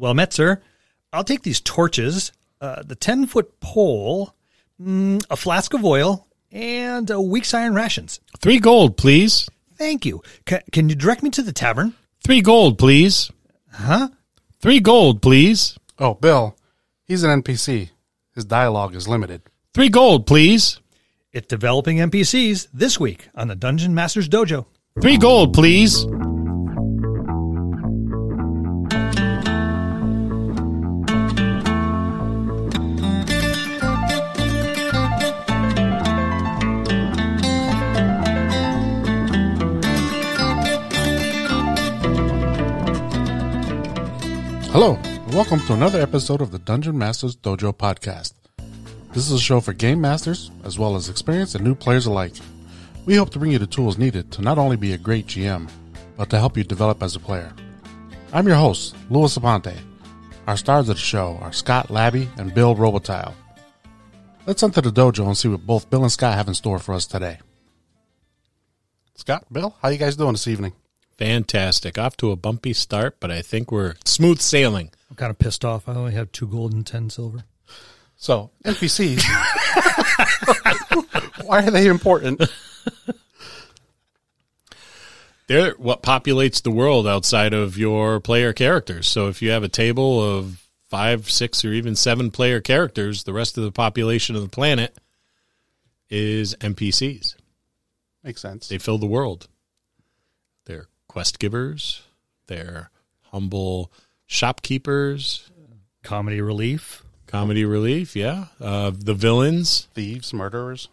Well met, sir. I'll take these torches, uh, the 10 foot pole, mm, a flask of oil, and a week's iron rations. Three gold, please. Thank you. Ca can you direct me to the tavern? Three gold, please. Huh? Three gold, please. Oh, Bill, he's an NPC. His dialogue is limited. Three gold, please. It's developing NPCs this week on the Dungeon Masters Dojo. Three gold, please. Hello, and welcome to another episode of the Dungeon Masters Dojo podcast. This is a show for game masters, as well as experienced and new players alike. We hope to bring you the tools needed to not only be a great GM, but to help you develop as a player. I'm your host, Louis Aponte. Our stars of the show are Scott Labby and Bill Robotile. Let's enter the dojo and see what both Bill and Scott have in store for us today. Scott, Bill, how you guys doing this evening? Fantastic. Off to a bumpy start, but I think we're smooth sailing. I'm kind of pissed off. I only have two gold and 10 silver. So, NPCs. Why are they important? They're what populates the world outside of your player characters. So if you have a table of five, six, or even seven player characters, the rest of the population of the planet is NPCs. Makes sense. They fill the world. They're quest givers. They're humble shopkeepers. Comedy relief. Comedy relief, yeah. Uh, the villains, Thieves, murderers,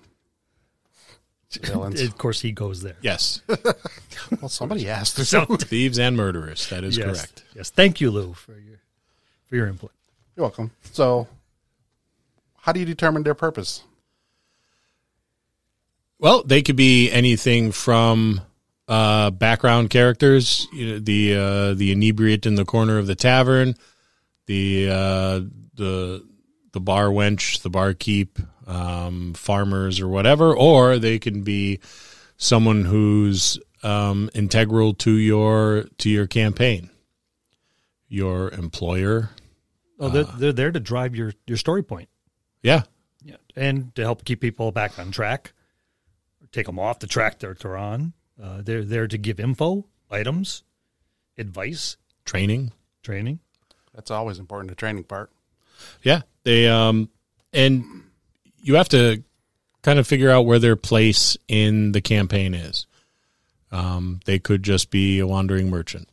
villains. Of course, he goes there. yes. well, somebody asked. So, Thieves and murderers. That is yes, correct. Yes. Thank you, Lou, for your for your input. You're welcome. So, how do you determine their purpose? Well, they could be anything from uh, background characters, you know, the uh, the inebriate in the corner of the tavern, the uh, the the bar wench, the barkeep, um, farmers, or whatever, or they can be someone who's um, integral to your to your campaign, your employer. Oh, they're, they're there to drive your, your story point. Yeah, Yeah. And to help keep people back on track, or take them off the track that they're on. Uh, they're there to give info, items, advice, training. training. That's always important, the training part. Yeah, they um, and you have to kind of figure out where their place in the campaign is. Um, they could just be a wandering merchant,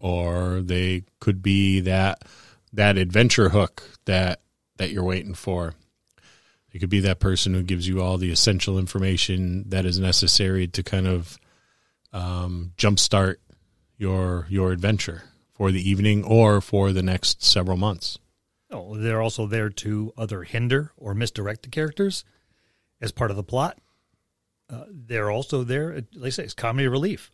or they could be that that adventure hook that that you're waiting for. It could be that person who gives you all the essential information that is necessary to kind of um, jumpstart your your adventure for the evening or for the next several months. Oh, they're also there to either hinder or misdirect the characters as part of the plot. Uh, they're also there, like I say, it's comedy relief.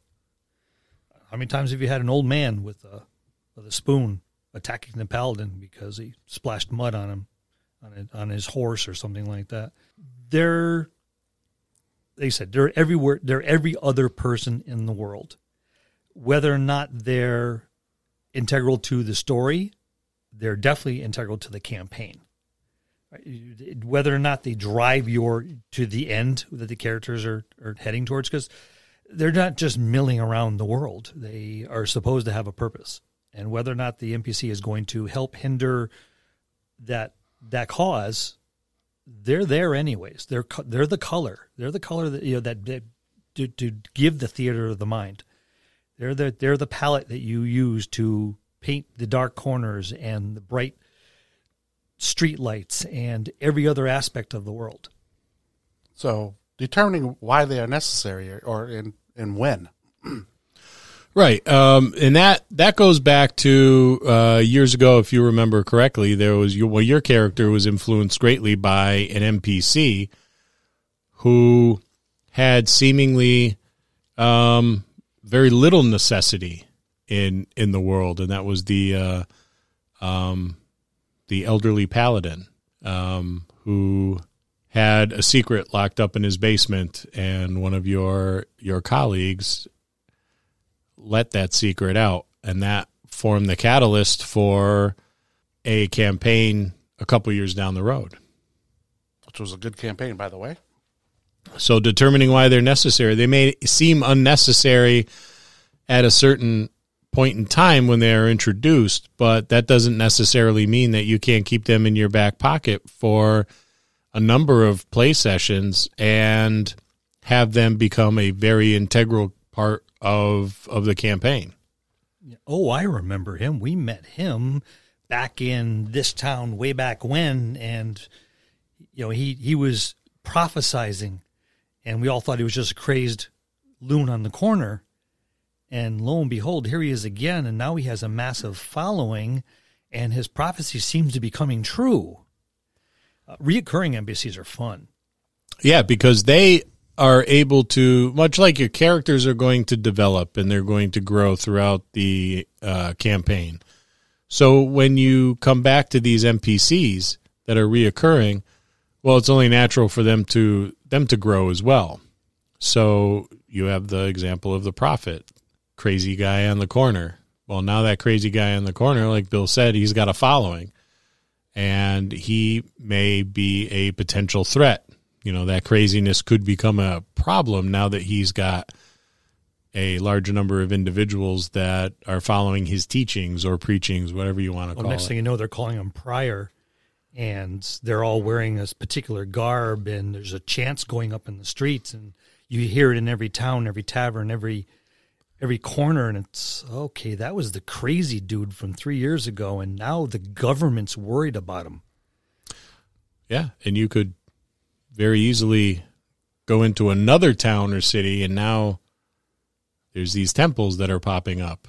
How many times have you had an old man with a with a spoon attacking the paladin because he splashed mud on him on it, on his horse or something like that? They're they said they're everywhere. They're every other person in the world, whether or not they're integral to the story they're definitely integral to the campaign. Whether or not they drive your to the end that the characters are, are heading towards, because they're not just milling around the world. They are supposed to have a purpose, and whether or not the NPC is going to help hinder that that cause, they're there anyways. They're they're the color. They're the color that you know that, that to, to give the theater of the mind. They're the they're the palette that you use to paint the dark corners and the bright street lights and every other aspect of the world. So, determining why they are necessary or, in, and when. Right, um, and that that goes back to uh, years ago, if you remember correctly. There was your, well, your character was influenced greatly by an NPC who had seemingly um, very little necessity in in the world, and that was the uh, um, the elderly paladin um, who had a secret locked up in his basement, and one of your your colleagues let that secret out, and that formed the catalyst for a campaign a couple years down the road. Which was a good campaign, by the way. So determining why they're necessary, they may seem unnecessary at a certain point in time when they are introduced, but that doesn't necessarily mean that you can't keep them in your back pocket for a number of play sessions and have them become a very integral part of of the campaign. Oh, I remember him. We met him back in this town way back when, and you know he he was prophesizing, and we all thought he was just a crazed loon on the corner. And lo and behold, here he is again, and now he has a massive following, and his prophecy seems to be coming true. Uh, reoccurring NPCs are fun. Yeah, because they are able to, much like your characters are going to develop and they're going to grow throughout the uh, campaign. So when you come back to these NPCs that are reoccurring, well, it's only natural for them to them to grow as well. So you have the example of the prophet, crazy guy on the corner. Well, now that crazy guy on the corner, like Bill said, he's got a following, and he may be a potential threat you know that craziness could become a problem now that he's got a large number of individuals that are following his teachings or preachings, whatever you want to well, call next it. Next thing you know, they're calling him prior, and they're all wearing this particular garb, and there's a chance going up in the streets, and you hear it in every town, every tavern, every every corner, and it's okay. That was the crazy dude from three years ago, and now the government's worried about him. Yeah, and you could very easily go into another town or city and now there's these temples that are popping up.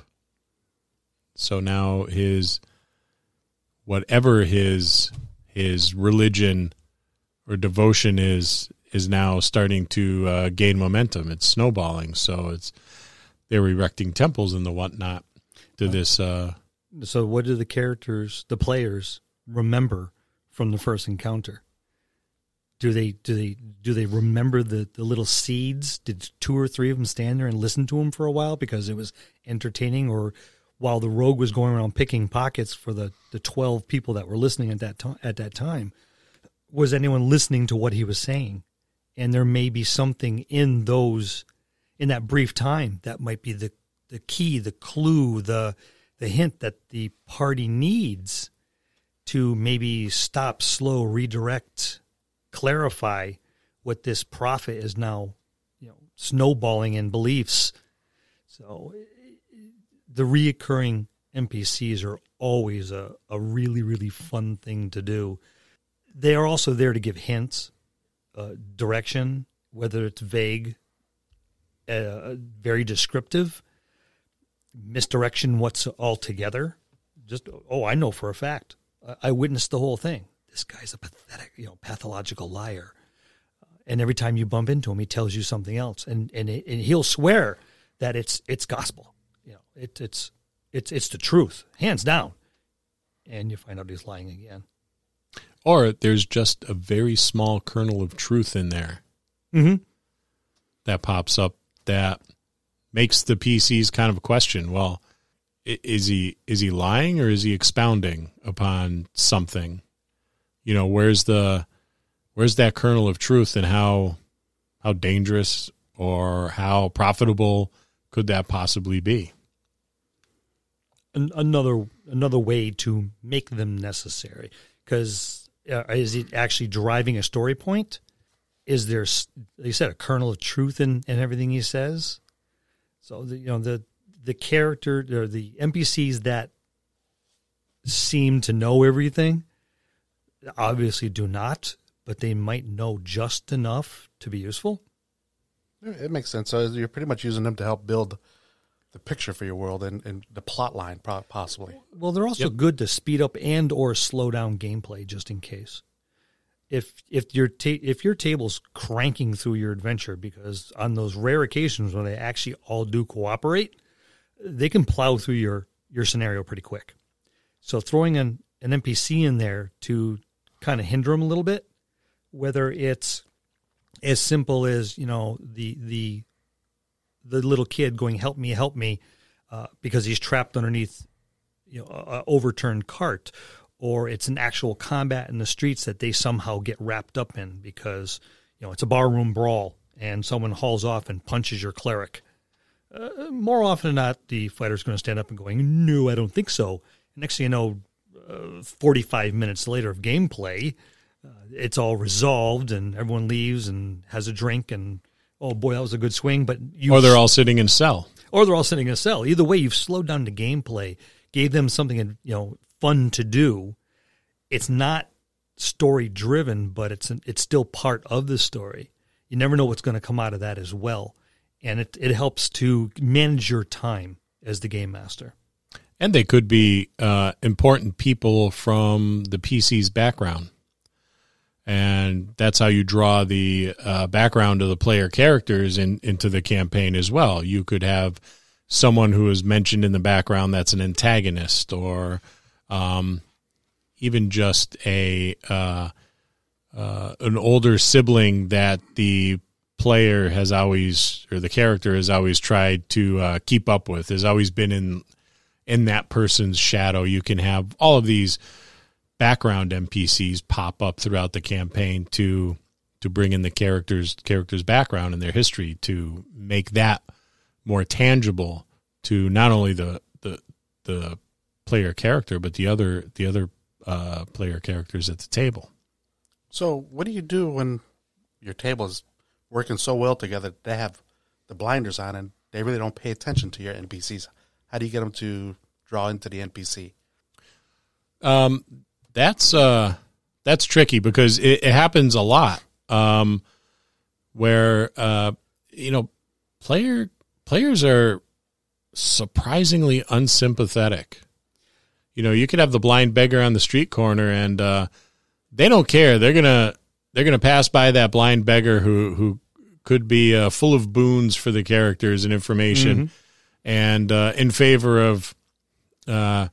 So now his whatever his his religion or devotion is is now starting to uh, gain momentum. It's snowballing. So it's they're erecting temples and the whatnot to this. Uh, so what do the characters, the players, remember from the first encounter? Do they do they do they remember the the little seeds? Did two or three of them stand there and listen to him for a while because it was entertaining, or while the rogue was going around picking pockets for the the twelve people that were listening at that time at that time, was anyone listening to what he was saying? And there may be something in those in that brief time that might be the the key, the clue, the the hint that the party needs to maybe stop, slow, redirect, clarify what this prophet is now, you know, snowballing in beliefs. So the reoccurring NPCs are always a, a really, really fun thing to do. They are also there to give hints, uh, direction, whether it's vague, uh, very descriptive, misdirection what's altogether. Just, oh, I know for a fact. I witnessed the whole thing this guy's a pathetic, you know, pathological liar. And every time you bump into him, he tells you something else, and and, it, and he'll swear that it's it's gospel. You know, it, it's it's it's the truth, hands down. And you find out he's lying again. Or there's just a very small kernel of truth in there mm-hmm. that pops up that makes the PCs kind of a question. Well, is he is he lying or is he expounding upon something? You know where's the where's that kernel of truth and how how dangerous or how profitable could that possibly be? Another another way to make them necessary. Because uh, is it actually driving a story point? Is there like you said a kernel of truth in, in everything he says? So the, you know the the character or the npcs that seem to know everything obviously do not, but they might know just enough to be useful. It makes sense. So you're pretty much using them to help build the picture for your world and, and the plot line, possibly. Well, they're also yep. good to speed up and or slow down gameplay just in case. If if your ta- if your table's cranking through your adventure because on those rare occasions when they actually all do cooperate, they can plow through your your scenario pretty quick. So throwing an, an NPC in there to kind of hinder them a little bit, whether it's as simple as you know the the the little kid going help me help me uh, because he's trapped underneath you know a, a overturned cart, or it's an actual combat in the streets that they somehow get wrapped up in because you know it's a barroom brawl and someone hauls off and punches your cleric. Uh, more often than not, the fighter's going to stand up and going, "No, I don't think so." and next thing you know, uh, 45 minutes later of gameplay, uh, it's all resolved and everyone leaves and has a drink and oh boy, that was a good swing. But you or they're all sitting in a cell. or they're all sitting in a cell. Either way, you've slowed down the gameplay, gave them something you know fun to do. It's not story driven, but it's an, it's still part of the story. You never know what's going to come out of that as well, and it it helps to manage your time as the game master. And they could be uh, important people from the PC's background. And that's how you draw the uh, background of the player characters in, into the campaign as well. You could have someone who is mentioned in the background that's an antagonist, or um, even just a uh, uh, an older sibling that the player has always or the character has always tried to uh, keep up with, has always been in in that person's shadow. You can have all of these background NPCs pop up throughout the campaign to to bring in the characters characters background and their history to make that more tangible to not only the the the player character but the other the other uh, player characters at the table. So, what do you do when your table is working so well together? They have the blinders on and they really don't pay attention to your NPCs. How do you get them to draw into the NPC? Um, that's uh, that's tricky because it, it happens a lot. Um, where uh, you know, player players are surprisingly unsympathetic. You know, you could have the blind beggar on the street corner, and uh, they don't care. They're gonna they're gonna pass by that blind beggar who who could be uh, full of boons for the characters and information, Mm-hmm. And uh, in favor of uh,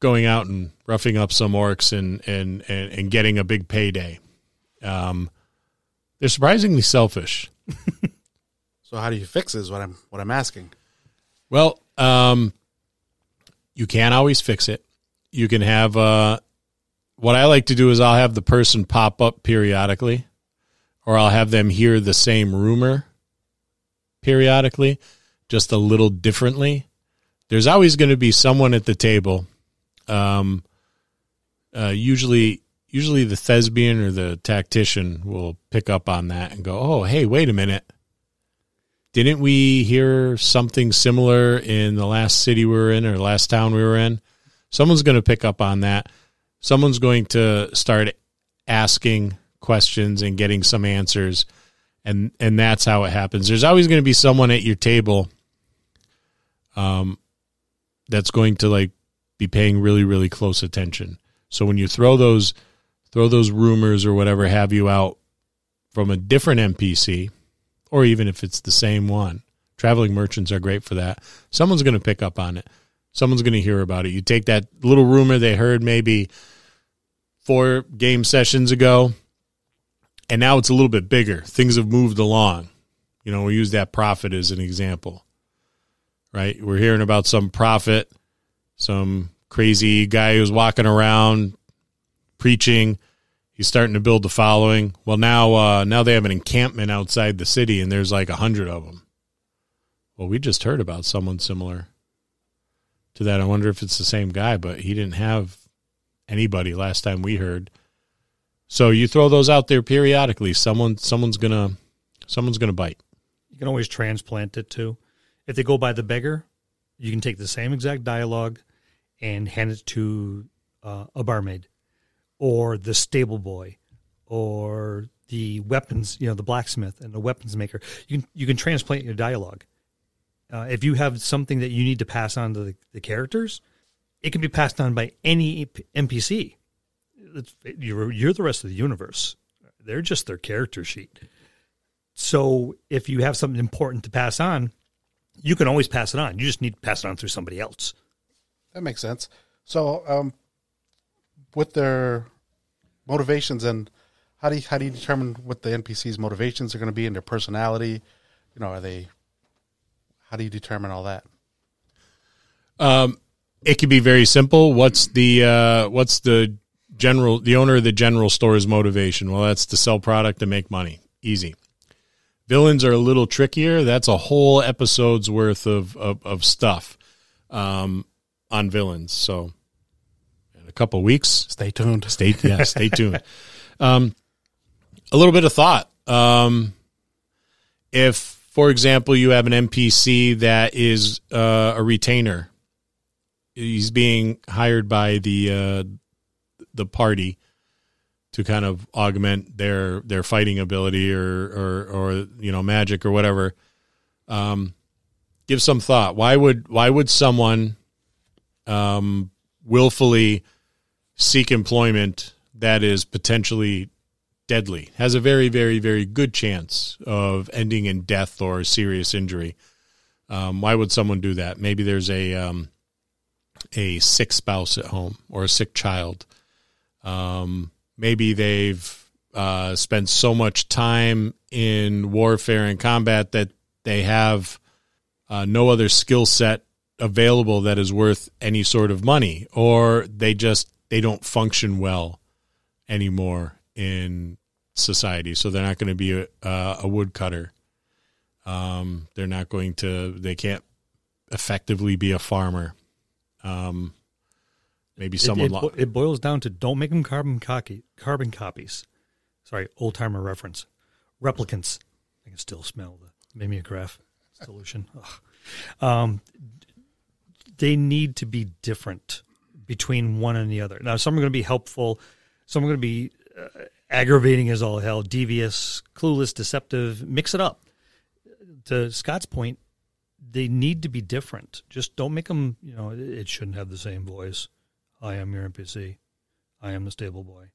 going out and roughing up some orcs and and and, and getting a big payday. Um, they're surprisingly selfish. So, how do you fix it is what I'm what I'm asking. Well, um, you can't always fix it. You can have uh, what I like to do is I'll have the person pop up periodically, or I'll have them hear the same rumor periodically, just a little differently. There's always going to be someone at the table. Um, uh, usually, usually the thespian or the tactician will pick up on that and go, "Oh, hey, wait a minute." didn't we hear something similar in the last city we were in or last town we were in? Someone's going to pick up on that. Someone's going to start asking questions and getting some answers. And and that's how it happens. There's always going to be someone at your table um that's going to like be paying really really close attention. So when you throw those throw those rumors or whatever have you out from a different NPC, or even if it's the same one. Traveling merchants are great for that. Someone's going to pick up on it. Someone's going to hear about it. You take that little rumor they heard maybe four game sessions ago, and now it's a little bit bigger. Things have moved along. You know, we use that prophet as an example, right? We're hearing about some prophet, some crazy guy who's walking around preaching he's starting to build the following. Well, now uh, now they have an encampment outside the city, and there's like a hundred of them. Well, we just heard about someone similar to that. I wonder if it's the same guy, but he didn't have anybody last time we heard. So you throw those out there periodically. Someone someone's gonna someone's gonna bite. You can always transplant it too. If they go by the beggar, you can take the same exact dialogue and hand it to uh, a barmaid or the stable boy or the weapons, you know, the blacksmith and the weapons maker. You can you can transplant your dialogue. Uh, if you have something that you need to pass on to the, the characters, it can be passed on by any NPC. It's, you're you're the rest of the universe. They're just their character sheet. So if you have something important to pass on, you can always pass it on. You just need to pass it on through somebody else. That makes sense. So, um, with their motivations and how do you, how do you determine what the NPCs' motivations are going to be and their personality? You know, are they? How do you determine all that? Um, it could be very simple. What's the uh, what's the general the owner of the general store's motivation? Well, that's to sell product and make money. Easy. Villains are a little trickier. That's a whole episode's worth of of, of stuff um, on villains. So, in a couple weeks, Stay tuned. Stay yeah, stay tuned. Um, a little bit of thought. Um, if, for example, you have an NPC that is uh, a retainer, he's being hired by the uh, the party to kind of augment their their fighting ability or or, or you know magic or whatever. Um, give some thought. Why would why would someone um, willfully seek employment that is potentially deadly, has a very, very, very good chance of ending in death or serious injury. Um, why would someone do that? Maybe there's a um, a sick spouse at home or a sick child. Um, maybe they've uh, spent so much time in warfare and combat that they have uh, no other skill set available that is worth any sort of money, or they just they don't function well anymore in society. So they're not going to be a, a woodcutter. Um, they're not going to. They can't effectively be a farmer. Um, maybe It- someone. It, lo- it boils down to don't make them carbon copy, carbon copies. Sorry, old timer reference. Replicants. I can still smell the mimeograph solution. Ugh. Um, they need to be different between one and the other. Now, some are going to be helpful. Some are going to be uh, aggravating as all hell, devious, clueless, deceptive. Mix it up. To Scott's point, they need to be different. Just don't make them. You know, it- it shouldn't have the same voice. I am your NPC. I am the stable boy.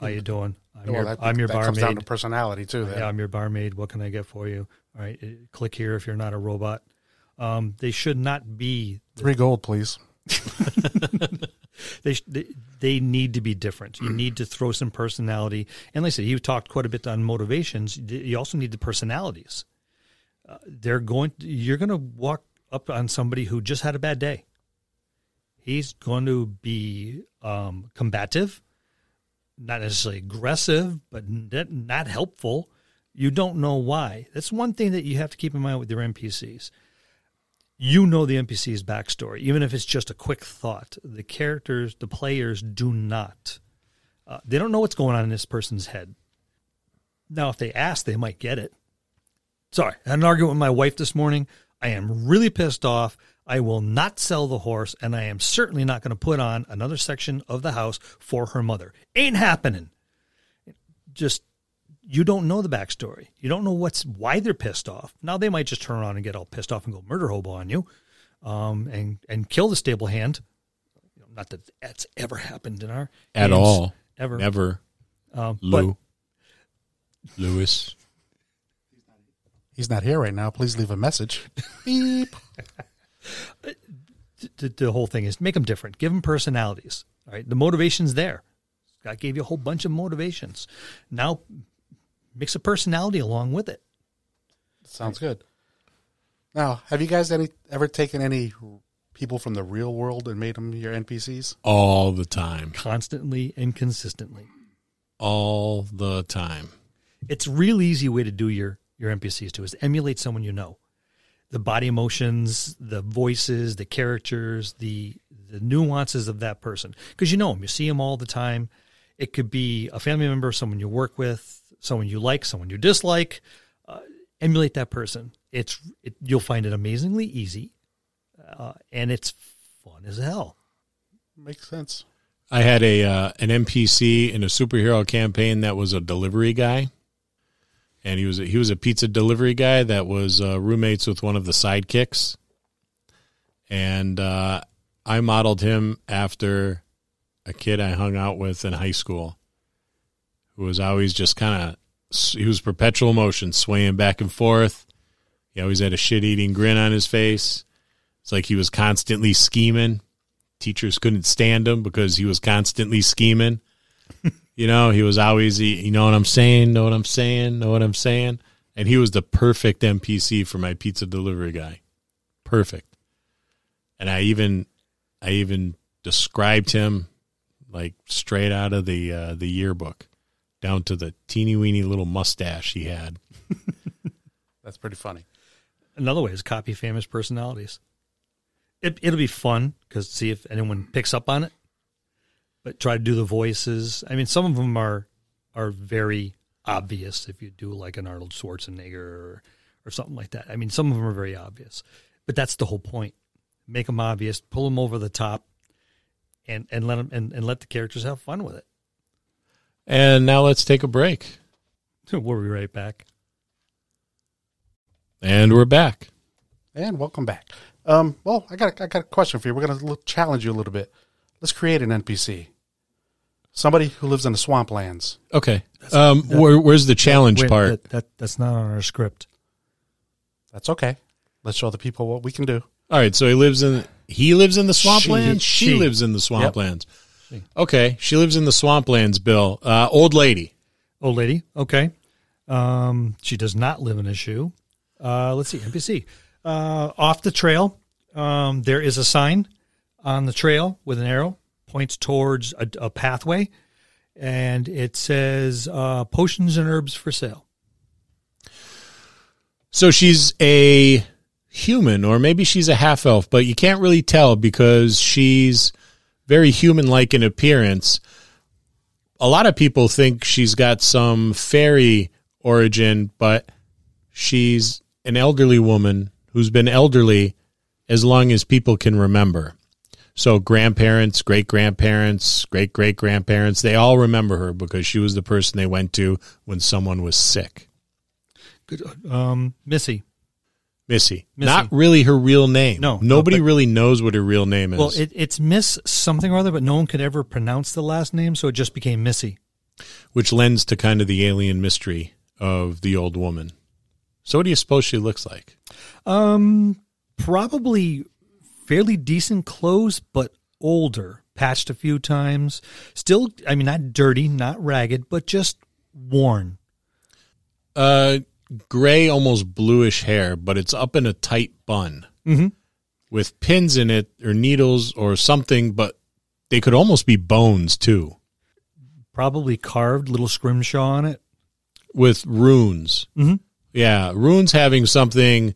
How you doing? I'm Well, your, that, I'm your that comes down to barmaid. personality too. Then. Yeah, I'm your barmaid. What can I get for you? All right, uh, click here if you're not a robot. Um, they should not be. Three gold, please. They, they they need to be different. You need to throw some personality. And like I said, you talked quite a bit on motivations. You also need the personalities. Uh, they're going. You're going to walk up on somebody who just had a bad day. He's going to be um, combative, not necessarily aggressive, but not helpful. You don't know why. That's one thing that you have to keep in mind with your NPCs. You know the NPC's backstory, even if it's just a quick thought. The characters, the players do not. Uh, they don't know what's going on in this person's head. Now, if they ask, they might get it. Sorry, I had an argument with my wife this morning. I am really pissed off. I will not sell the horse, and I am certainly not going to put on another section of the house for her mother. Ain't happening. Just you don't know the backstory. You don't know what's why they're pissed off. Now they might just turn around and get all pissed off and go murder hobo on you, um, and and kill the stable hand. Not that that's ever happened in our at games, all. ever. Never. Um, Lou. Lewis. He's not here right now. Please leave a message. Beep. But the, the whole thing is make them different. Give them personalities. All right, the motivation's there. Scott gave you a whole bunch of motivations. Now mix a personality along with it. Sounds good. Now, have you guys any ever taken any people from the real world and made them your NPCs? All the time. constantly and consistently. All the time. It's a real easy way to do your your NPCs too is emulate someone you know. The body emotions, the voices, the characters, the the nuances of that person because you know them, you see them all the time. It could be a family member, someone you work with, someone you like, someone you dislike. Uh, emulate that person. It's it, you'll find it amazingly easy, uh, and it's fun as hell. Makes sense. I had a uh, an NPC in a superhero campaign that was a delivery guy, and he was a, he was a pizza delivery guy that was uh, roommates with one of the sidekicks, and uh, I modeled him after a kid I hung out with in high school, who was always just kind of he was perpetual motion, swaying back and forth. He always had a shit eating grin on his face. It's like he was constantly scheming teachers couldn't stand him because he was constantly scheming. You know, he was always, you know what I'm saying, know what I'm saying, know what I'm saying. And he was the perfect NPC for my pizza delivery guy. Perfect. And I even, I even described him like straight out of the uh, the yearbook, down to the teeny weeny little mustache he had. That's pretty funny. Another way is copy famous personalities. It, it'll be fun because see if anyone picks up on it. But try to do the voices. I mean, some of them are are very obvious if you do like an Arnold Schwarzenegger or, or something like that. I mean, some of them are very obvious, but that's the whole point. Make them obvious, pull them over the top, and and let them and, and let the characters have fun with it. And now let's take a break. we'll be right back. And we're back. And welcome back. Um, well, I got a, I got a question for you. We're going to challenge you a little bit. Let's create an NPC. Somebody who lives in the swamplands. Okay. Um, where, where's the challenge Wait, part? That, that that's not on our script. That's okay. Let's show the people what we can do. All right, so he lives in he lives in the swamplands. She, she. lives in the swamplands. Okay, she lives in the swamplands. Bill, uh, old lady. Old lady. Okay. Um, she does not live in a shoe. Uh, let's see. NPC. Uh, off the trail, um, there is a sign on the trail with an arrow points towards a, a pathway, and it says uh, "potions and herbs for sale." So she's a human, or maybe she's a half elf, but you can't really tell because she's very human like in appearance. A lot of people think she's got some fairy origin, but she's an elderly woman who's been elderly as long as people can remember. So grandparents, great grandparents, great great grandparents, they all remember her because she was the person they went to when someone was sick. Good. Um, Missy. Missy. Missy. Not really her real name. No, no, Nobody but- really knows what her real name is. Well, it, it's Miss something or other, but no one could ever pronounce the last name, so it just became Missy. which lends to kind of the alien mystery of the old woman. So what do you suppose she looks like? Um, probably fairly decent clothes, but older, patched a few times. Still, I mean, not dirty, not ragged, but just worn. Uh gray almost bluish hair, but it's up in a tight bun. Mhm. With pins in it or needles or something, but they could almost be bones too. Probably carved, little scrimshaw on it. With runes. Mhm. Yeah, runes having something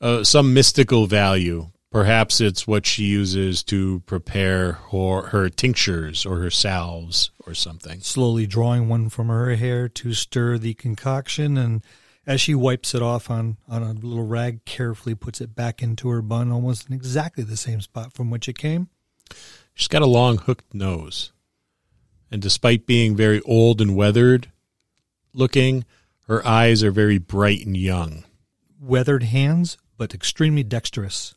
uh, some mystical value. Perhaps it's what she uses to prepare her, her tinctures or her salves or something. Slowly drawing one from her hair to stir the concoction, and as she wipes it off on, on a little rag, carefully puts it back into her bun, almost in exactly the same spot from which it came. She's got a long hooked nose. And despite being very old and weathered looking, her eyes are very bright and young. Weathered hands, but extremely dexterous.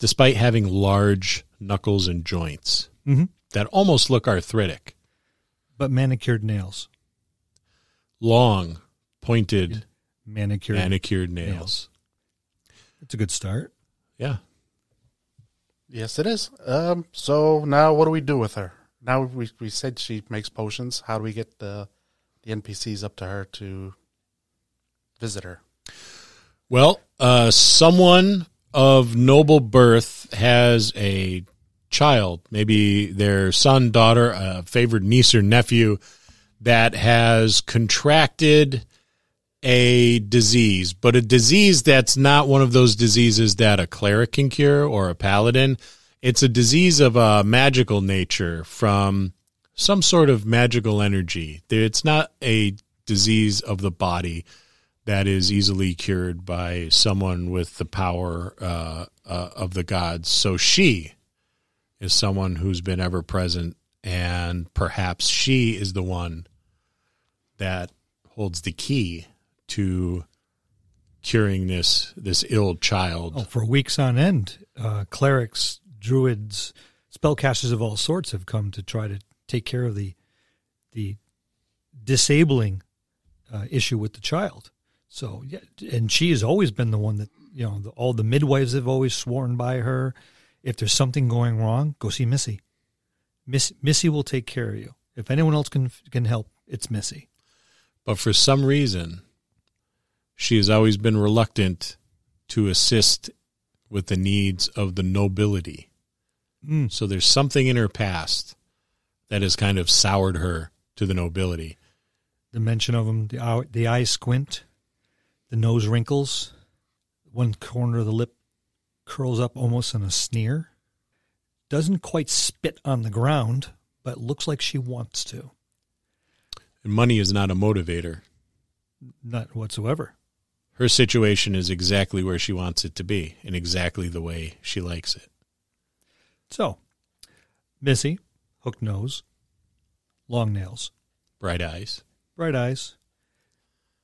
Despite having large knuckles and joints Mhm. that almost look arthritic. But manicured nails. Long, pointed, Manicured. manicured nails. It's a good start. Yeah. Yes, it is. Um, so now what do we do with her? Now we we said she makes potions. How do we get the the NPCs up to her to visit her? Well, uh, someone of noble birth has a child, maybe their son, daughter, a favored niece or nephew, that has contracted a disease, but a disease that's not one of those diseases that a cleric can cure or a paladin. It's a disease of a magical nature from some sort of magical energy. It's not a disease of the body that is easily cured by someone with the power uh, uh, of the gods. So she is someone who's been ever present, and perhaps she is the one that holds the key to curing this this ill child. Oh, for weeks on end, uh, clerics, druids, spellcasters of all sorts have come to try to take care of the the disabling uh, issue with the child. So, yeah, and she has always been the one that you know. The, all the midwives have always sworn by her. If there's something going wrong, go see Missy. Miss Missy will take care of you. If anyone else can can help, it's Missy. But for some reason, she has always been reluctant to assist with the needs of the nobility. Hmm. So there's something in her past that has kind of soured her to the nobility. The mention of them, uh, the eye, the eyes squint, the nose wrinkles, one corner of the lip curls up almost in a sneer. Doesn't quite spit on the ground, but looks like she wants to. And money is not a motivator. Not whatsoever. Her situation is exactly where she wants it to be and exactly the way she likes it. So, Missy, hooked nose, long nails, Bright eyes. bright eyes,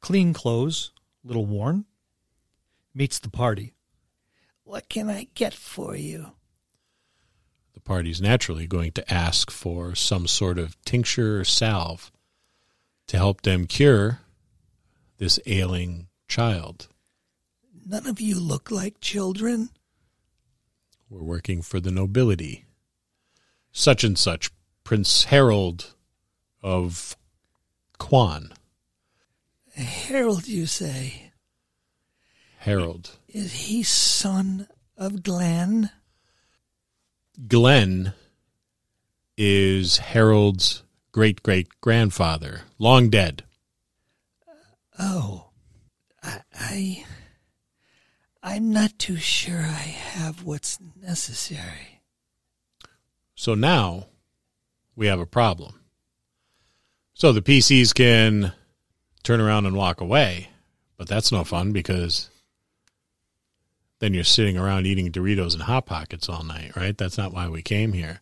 clean clothes, little worn, meets the party. What can I get for you? The party's naturally going to ask for some sort of tincture or salve to help them cure this ailing child. None of you look like children. We're working for the nobility. Such and such, Prince Harold of Quan. Harold, you say? Harold. Is he son of Glenn? Glenn is Harold's great great grandfather, long dead. Oh, I, I, I'm not too sure I have what's necessary. So now we have a problem. So the PCs can turn around and walk away, but that's no fun because then you're sitting around eating Doritos and Hot Pockets all night, right? That's not why we came here.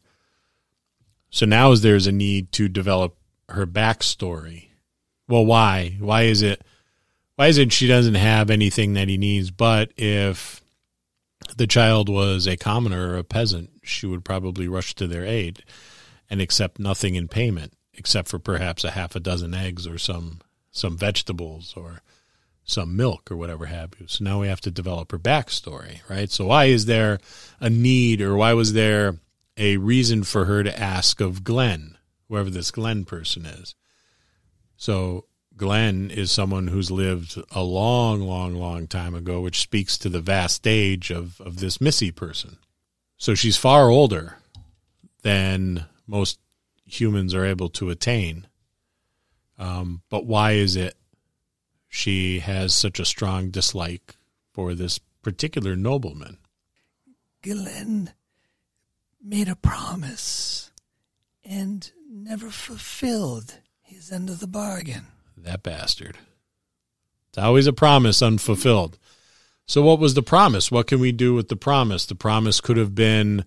So now is there's a need to develop her backstory. Well, why? Why is it? Why is it she doesn't have anything that he needs? But if the child was a commoner or a peasant, she would probably rush to their aid and accept nothing in payment except for perhaps a half a dozen eggs or some some vegetables or some milk or whatever have you. So now we have to develop her backstory, right? So why is there a need or why was there a reason for her to ask of Glenn, whoever this Glenn person is? So Glenn is someone who's lived a long, long, long time ago, which speaks to the vast age of, of this Missy person. So she's far older than most humans are able to attain. Um, but why is it she has such a strong dislike for this particular nobleman? Glenn made a promise and never fulfilled his end of the bargain. That bastard. It's always a promise unfulfilled. So, what was the promise? What can we do with the promise? The promise could have been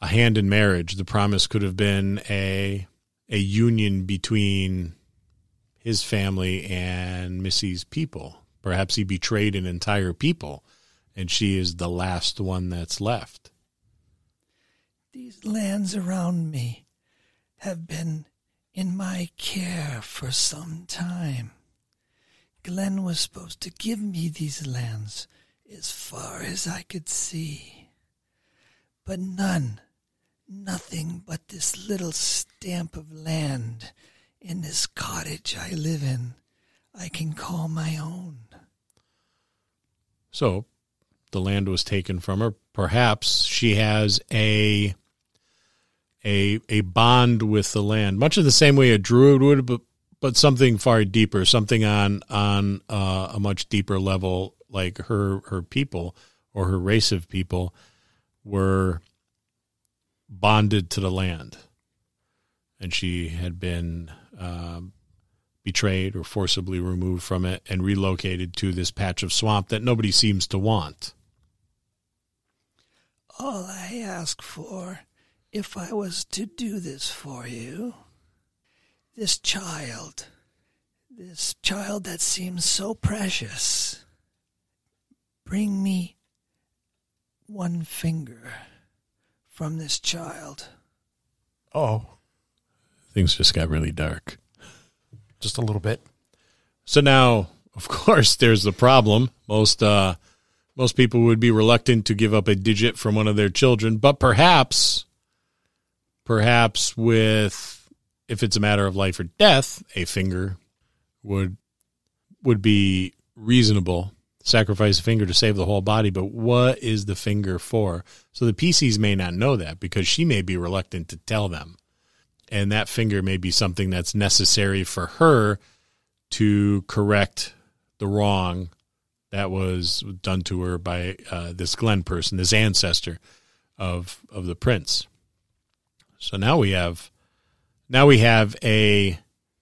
a hand in marriage. The promise could have been a a union between his family and Missy's people. Perhaps he betrayed an entire people, and she is the last one that's left. These lands around me have been in my care for some time. Glenn was supposed to give me these lands as far as I could see. But none, nothing but this little stamp of land in this cottage I live in, I can call my own. So the land was taken from her. Perhaps she has a a a bond with the land, much of the same way a druid would, but but something far deeper, something on on uh, a much deeper level, like her her people or her race of people were bonded to the land, and she had been um, betrayed or forcibly removed from it and relocated to this patch of swamp that nobody seems to want. All I ask for, if I was to do this for you, this child, this child that seems so precious, bring me one finger from this child. Oh, Things just got really dark. just a little bit. So now, of course, there's the problem. Most uh, most people would be reluctant to give up a digit from one of their children, but perhaps, perhaps with if it's a matter of life or death, a finger would would be reasonable. sacrifice a finger to save the whole body, but what is the finger for? So the PCs may not know that because she may be reluctant to tell them. And that finger may be something that's necessary for her to correct the wrong that was done to her by uh, this Glenn person, this ancestor of of the prince. So now we have now we have a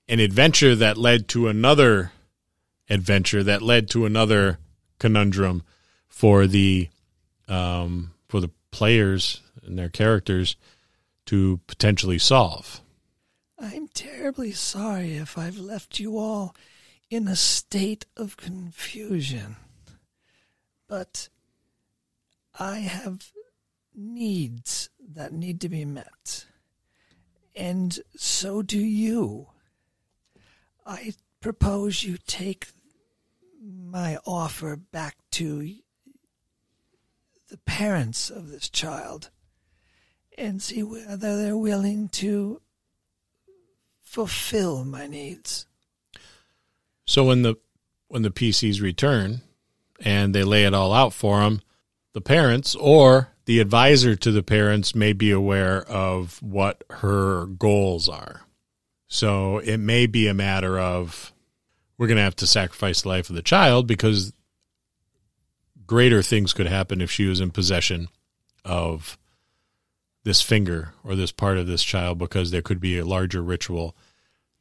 an adventure that led to another adventure that led to another conundrum for the um, for the players and their characters to potentially solve. I'm terribly sorry if I've left you all in a state of confusion. But I have needs that need to be met. And so do you. I propose you take my offer back to the parents of this child and see whether they're willing to fulfill my needs. So when the when the PCs return and they lay it all out for them, the parents or the advisor to the parents may be aware of what her goals are. So it may be a matter of we're going to have to sacrifice the life of the child because greater things could happen if she was in possession of this finger or this part of this child because there could be a larger ritual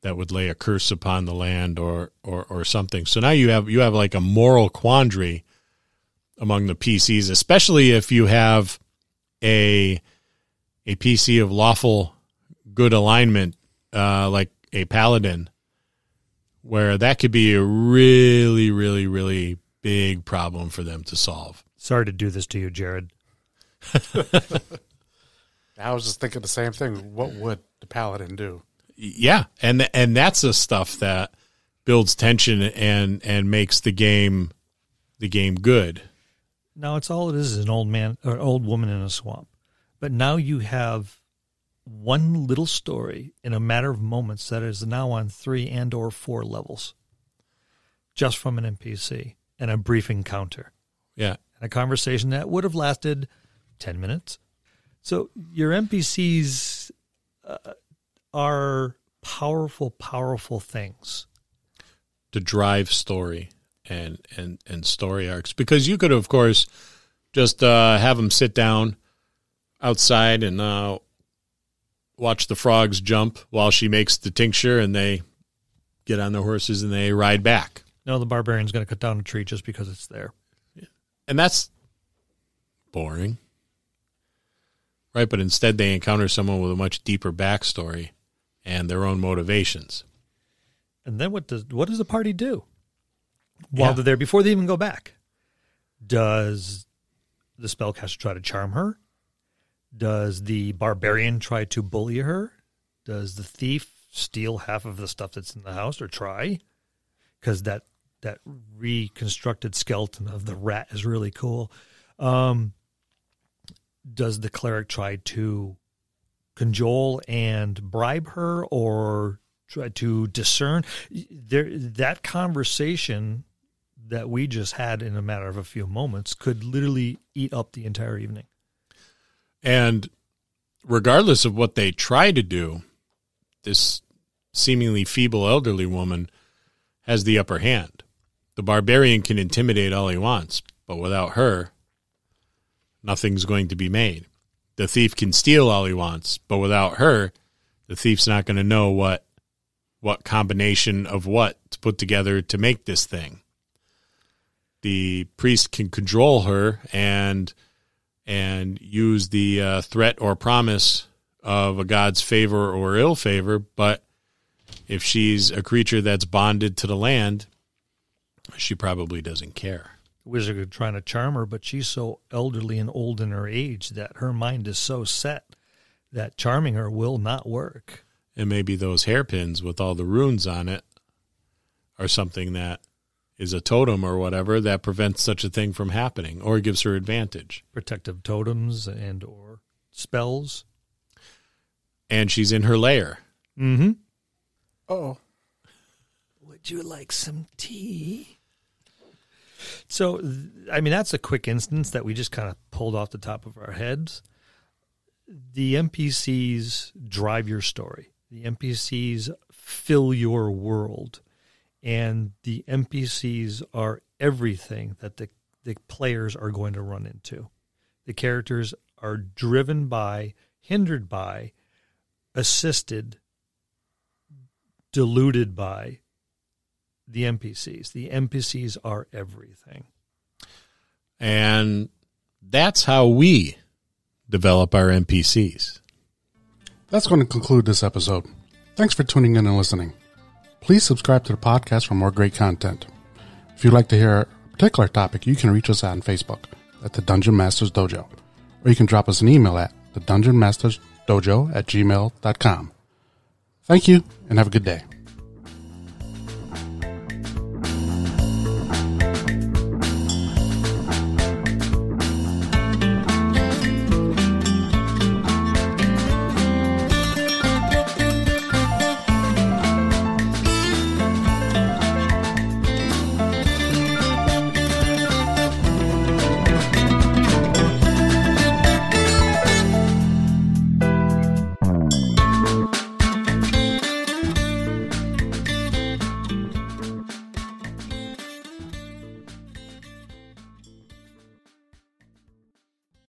that would lay a curse upon the land or, or, or something. So now you have you have like a moral quandary among the PCs, especially if you have a a PC of lawful good alignment, uh, like a paladin, where that could be a really, really, really big problem for them to solve. Sorry to do this to you, Jared. I was just thinking the same thing. What would the paladin do? Yeah, and and that's the stuff that builds tension and and makes the game the game good. Now it's all it is is an old man or old woman in a swamp. But now you have one little story in a matter of moments that is now on three and or four levels. Just from an NPC and a brief encounter. Yeah. And a conversation that would have lasted 10 minutes. So your NPCs uh, are powerful, powerful things. to drive story and and and story arcs because you could of course just uh, have them sit down outside and uh, watch the frogs jump while she makes the tincture and they get on their horses and they ride back No, the barbarian's going to cut down a tree just because it's there. and that's boring right but instead they encounter someone with a much deeper backstory and their own motivations And then what does what does the party do while Yeah. they're there before they even go back? Does the spellcaster try to charm her? Does the barbarian try to bully her? Does the thief steal half of the stuff that's in the house or try? Because that that reconstructed skeleton of the rat is really cool. Um, does the cleric try to cajole and bribe her or try to discern there that conversation that we just had in a matter of a few moments could literally eat up the entire evening And regardless of what they try to do, this seemingly feeble elderly woman has the upper hand. The barbarian can intimidate all he wants, but without her, nothing's going to be made. The thief can steal all he wants, but without her, the thief's not going to know what what combination of what to put together to make this thing. The priest can control her and and use the uh, threat or promise of a god's favor or ill favor. But if she's a creature that's bonded to the land, she probably doesn't care. Wizard trying to charm her but she's so elderly and old in her age that her mind is so set that charming her will not work And maybe those hairpins with all the runes on it are something that is a totem or whatever that prevents such a thing from happening or gives her advantage. protective totems and or spells And she's in her lair. mm-hmm Oh, Would you like some tea? So, I mean, that's a quick instance that we just kind of pulled off the top of our heads. The NPCs drive your story. The NPCs fill your world, and the NPCs are everything that the the players are going to run into. The characters are driven by, hindered by, assisted, deluded by the NPCs. The NPCs are everything. And that's how we develop our NPCs. That's going to conclude this episode. Thanks for tuning in and listening. Please subscribe to the podcast for more great content. If you'd like to hear a particular topic, you can reach us on Facebook at the Dungeon Masters Dojo, or you can drop us an email at the Dungeon Masters Dojo at gmail.com. Thank you and have a good day.